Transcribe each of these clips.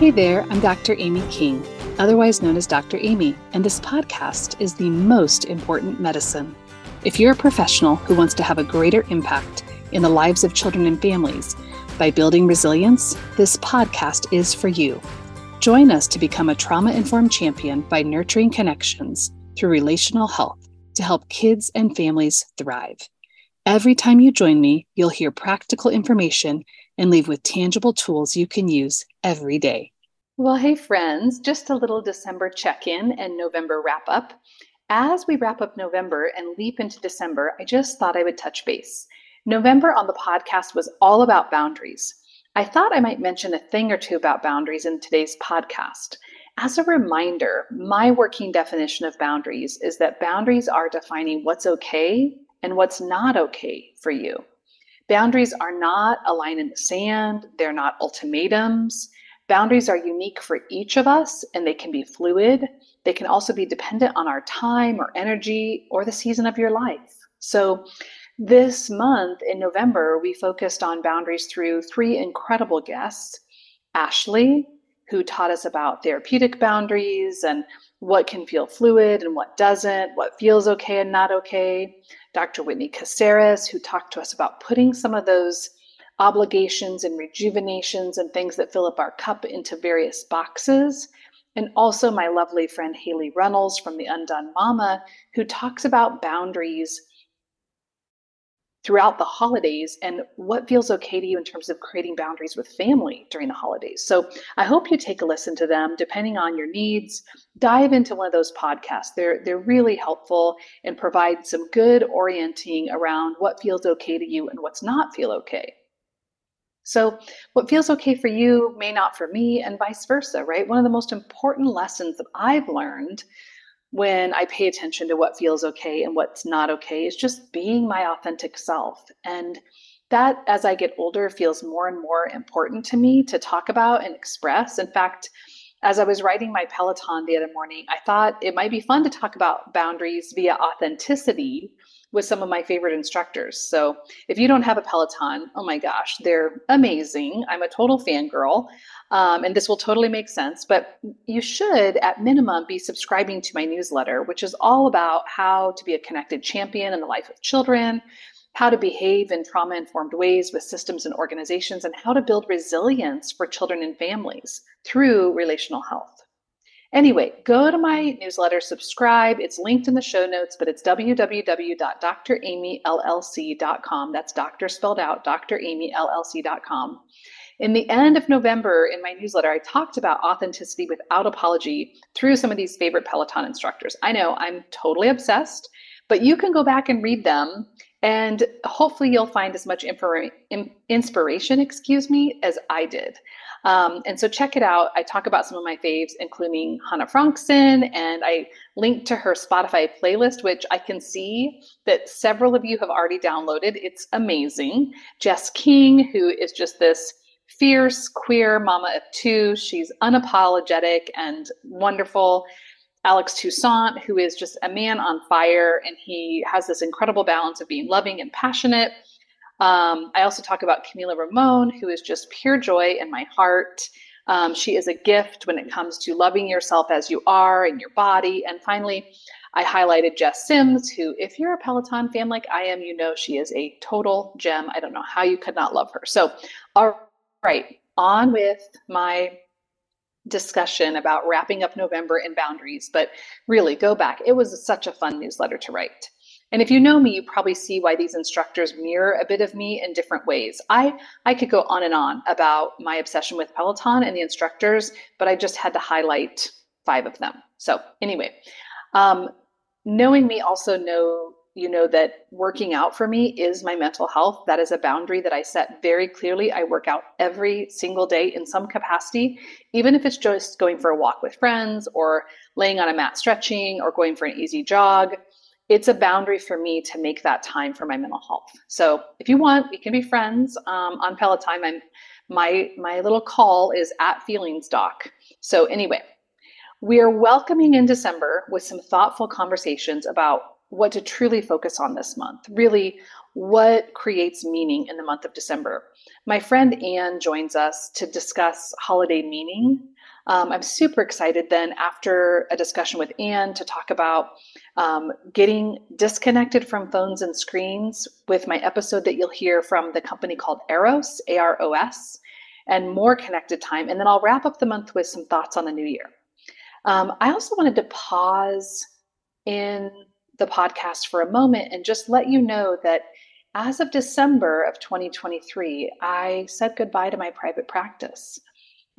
Hey there, I'm Dr. Amy King, otherwise known as Dr. Amy, and this podcast is the most important medicine. If you're a professional who wants to have a greater impact in the lives of children and families by building resilience, this podcast is for you. Join us to become a trauma informed champion by nurturing connections through relational health to help kids and families thrive. Every time you join me, you'll hear practical information and leave with tangible tools you can use every day. Well, hey, friends, just a little December check in and November wrap up. As we wrap up November and leap into December, I just thought I would touch base. November on the podcast was all about boundaries. I thought I might mention a thing or two about boundaries in today's podcast. As a reminder, my working definition of boundaries is that boundaries are defining what's okay and what's not okay for you. Boundaries are not a line in the sand, they're not ultimatums. Boundaries are unique for each of us and they can be fluid. They can also be dependent on our time or energy or the season of your life. So, this month in November, we focused on boundaries through three incredible guests Ashley, who taught us about therapeutic boundaries and what can feel fluid and what doesn't, what feels okay and not okay. Dr. Whitney Caceres, who talked to us about putting some of those obligations and rejuvenations and things that fill up our cup into various boxes. And also my lovely friend Haley Reynolds from The Undone Mama, who talks about boundaries throughout the holidays and what feels okay to you in terms of creating boundaries with family during the holidays. So I hope you take a listen to them depending on your needs. Dive into one of those podcasts. They're they're really helpful and provide some good orienting around what feels okay to you and what's not feel okay. So, what feels okay for you may not for me, and vice versa, right? One of the most important lessons that I've learned when I pay attention to what feels okay and what's not okay is just being my authentic self. And that, as I get older, feels more and more important to me to talk about and express. In fact, as I was writing my Peloton the other morning, I thought it might be fun to talk about boundaries via authenticity with some of my favorite instructors. So if you don't have a Peloton, oh my gosh, they're amazing. I'm a total fangirl. Um, and this will totally make sense. But you should, at minimum, be subscribing to my newsletter, which is all about how to be a connected champion in the life of children, how to behave in trauma informed ways with systems and organizations, and how to build resilience for children and families through relational health. Anyway, go to my newsletter, subscribe. It's linked in the show notes, but it's www.doctoramyllc.com. That's doctor spelled out, doctoramyllc.com. In the end of November, in my newsletter, I talked about authenticity without apology through some of these favorite Peloton instructors. I know I'm totally obsessed, but you can go back and read them, and hopefully, you'll find as much inspiration, excuse me, as I did. Um, and so check it out. I talk about some of my faves, including Hannah Frankson, and I link to her Spotify playlist, which I can see that several of you have already downloaded. It's amazing. Jess King, who is just this fierce queer mama of two. She's unapologetic and wonderful. Alex Toussaint, who is just a man on fire, and he has this incredible balance of being loving and passionate um, I also talk about Camila Ramon, who is just pure joy in my heart. Um, she is a gift when it comes to loving yourself as you are in your body. And finally, I highlighted Jess Sims, who, if you're a Peloton fan like I am, you know she is a total gem. I don't know how you could not love her. So, all right, on with my discussion about wrapping up November and boundaries. But really, go back. It was such a fun newsletter to write. And if you know me, you probably see why these instructors mirror a bit of me in different ways. I, I could go on and on about my obsession with Peloton and the instructors, but I just had to highlight five of them. So, anyway, um, knowing me also know you know that working out for me is my mental health. That is a boundary that I set very clearly. I work out every single day in some capacity, even if it's just going for a walk with friends or laying on a mat stretching or going for an easy jog it's a boundary for me to make that time for my mental health. So if you want, we can be friends um, on Peloton. I'm, my my little call is at Feelings Doc. So anyway, we are welcoming in December with some thoughtful conversations about what to truly focus on this month. Really, what creates meaning in the month of December. My friend Anne joins us to discuss holiday meaning. Um, I'm super excited then after a discussion with Anne to talk about um, getting disconnected from phones and screens with my episode that you'll hear from the company called Aros, A R O S, and more connected time. And then I'll wrap up the month with some thoughts on the new year. Um, I also wanted to pause in the podcast for a moment and just let you know that as of December of 2023, I said goodbye to my private practice.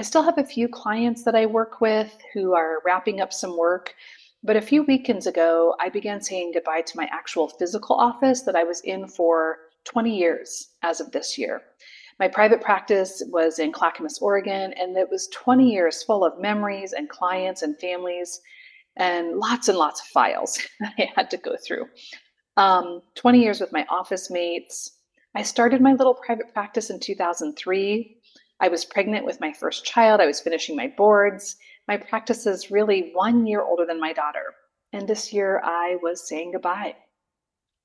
I still have a few clients that I work with who are wrapping up some work, but a few weekends ago, I began saying goodbye to my actual physical office that I was in for 20 years as of this year. My private practice was in Clackamas, Oregon, and it was 20 years full of memories and clients and families and lots and lots of files I had to go through. Um, 20 years with my office mates. I started my little private practice in 2003. I was pregnant with my first child. I was finishing my boards. My practice is really one year older than my daughter. And this year I was saying goodbye.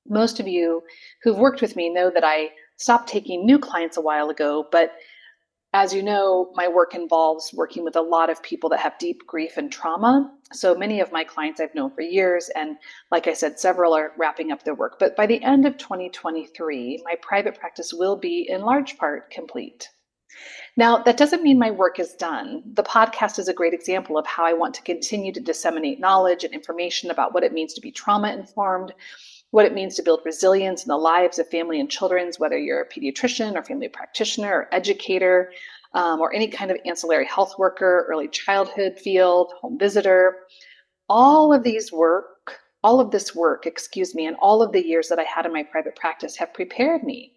Most of you who've worked with me know that I stopped taking new clients a while ago, but as you know, my work involves working with a lot of people that have deep grief and trauma. So many of my clients I've known for years. And like I said, several are wrapping up their work. But by the end of 2023, my private practice will be in large part complete. Now, that doesn't mean my work is done. The podcast is a great example of how I want to continue to disseminate knowledge and information about what it means to be trauma informed, what it means to build resilience in the lives of family and children, whether you're a pediatrician or family practitioner or educator um, or any kind of ancillary health worker, early childhood field, home visitor. All of these work, all of this work, excuse me, and all of the years that I had in my private practice have prepared me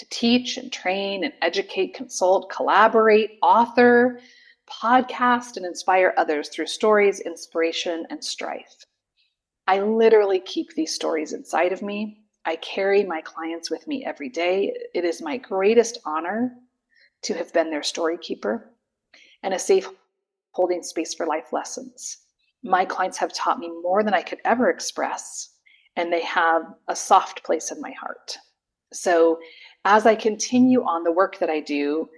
to teach and train and educate, consult, collaborate, author, podcast, and inspire others through stories, inspiration, and strife. I literally keep these stories inside of me. I carry my clients with me every day. It is my greatest honor to have been their story keeper and a safe holding space for life lessons. My clients have taught me more than I could ever express, and they have a soft place in my heart. So, as I continue on the work that I do,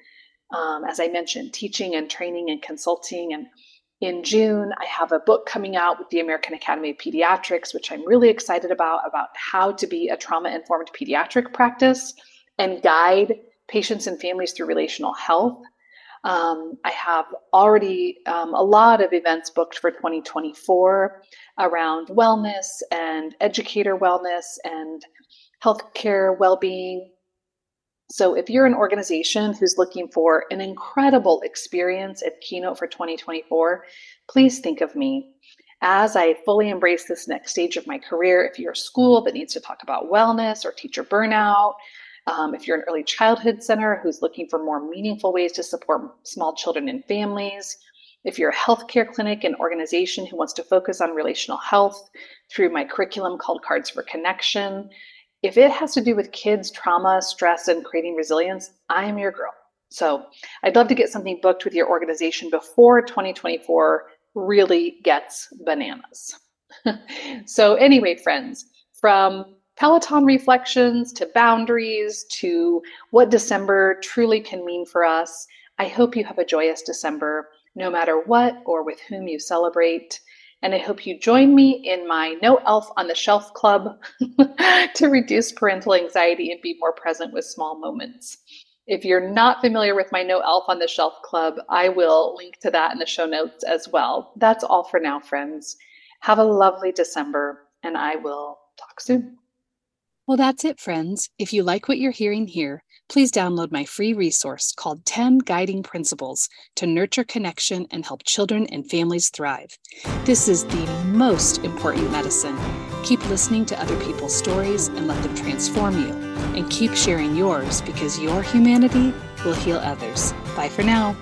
um, as I mentioned, teaching and training and consulting and in June, I have a book coming out with the American Academy of Pediatrics, which I'm really excited about, about how to be a trauma informed pediatric practice and guide patients and families through relational health. Um, I have already um, a lot of events booked for 2024 around wellness and educator wellness and healthcare well being. So, if you're an organization who's looking for an incredible experience at Keynote for 2024, please think of me. As I fully embrace this next stage of my career, if you're a school that needs to talk about wellness or teacher burnout, um, if you're an early childhood center who's looking for more meaningful ways to support small children and families, if you're a healthcare clinic and organization who wants to focus on relational health through my curriculum called Cards for Connection, if it has to do with kids, trauma, stress, and creating resilience, I am your girl. So I'd love to get something booked with your organization before 2024 really gets bananas. so, anyway, friends, from Peloton reflections to boundaries to what December truly can mean for us, I hope you have a joyous December, no matter what or with whom you celebrate. And I hope you join me in my No Elf on the Shelf Club to reduce parental anxiety and be more present with small moments. If you're not familiar with my No Elf on the Shelf Club, I will link to that in the show notes as well. That's all for now, friends. Have a lovely December, and I will talk soon. Well, that's it, friends. If you like what you're hearing here, please download my free resource called 10 Guiding Principles to Nurture Connection and Help Children and Families Thrive. This is the most important medicine. Keep listening to other people's stories and let them transform you. And keep sharing yours because your humanity will heal others. Bye for now.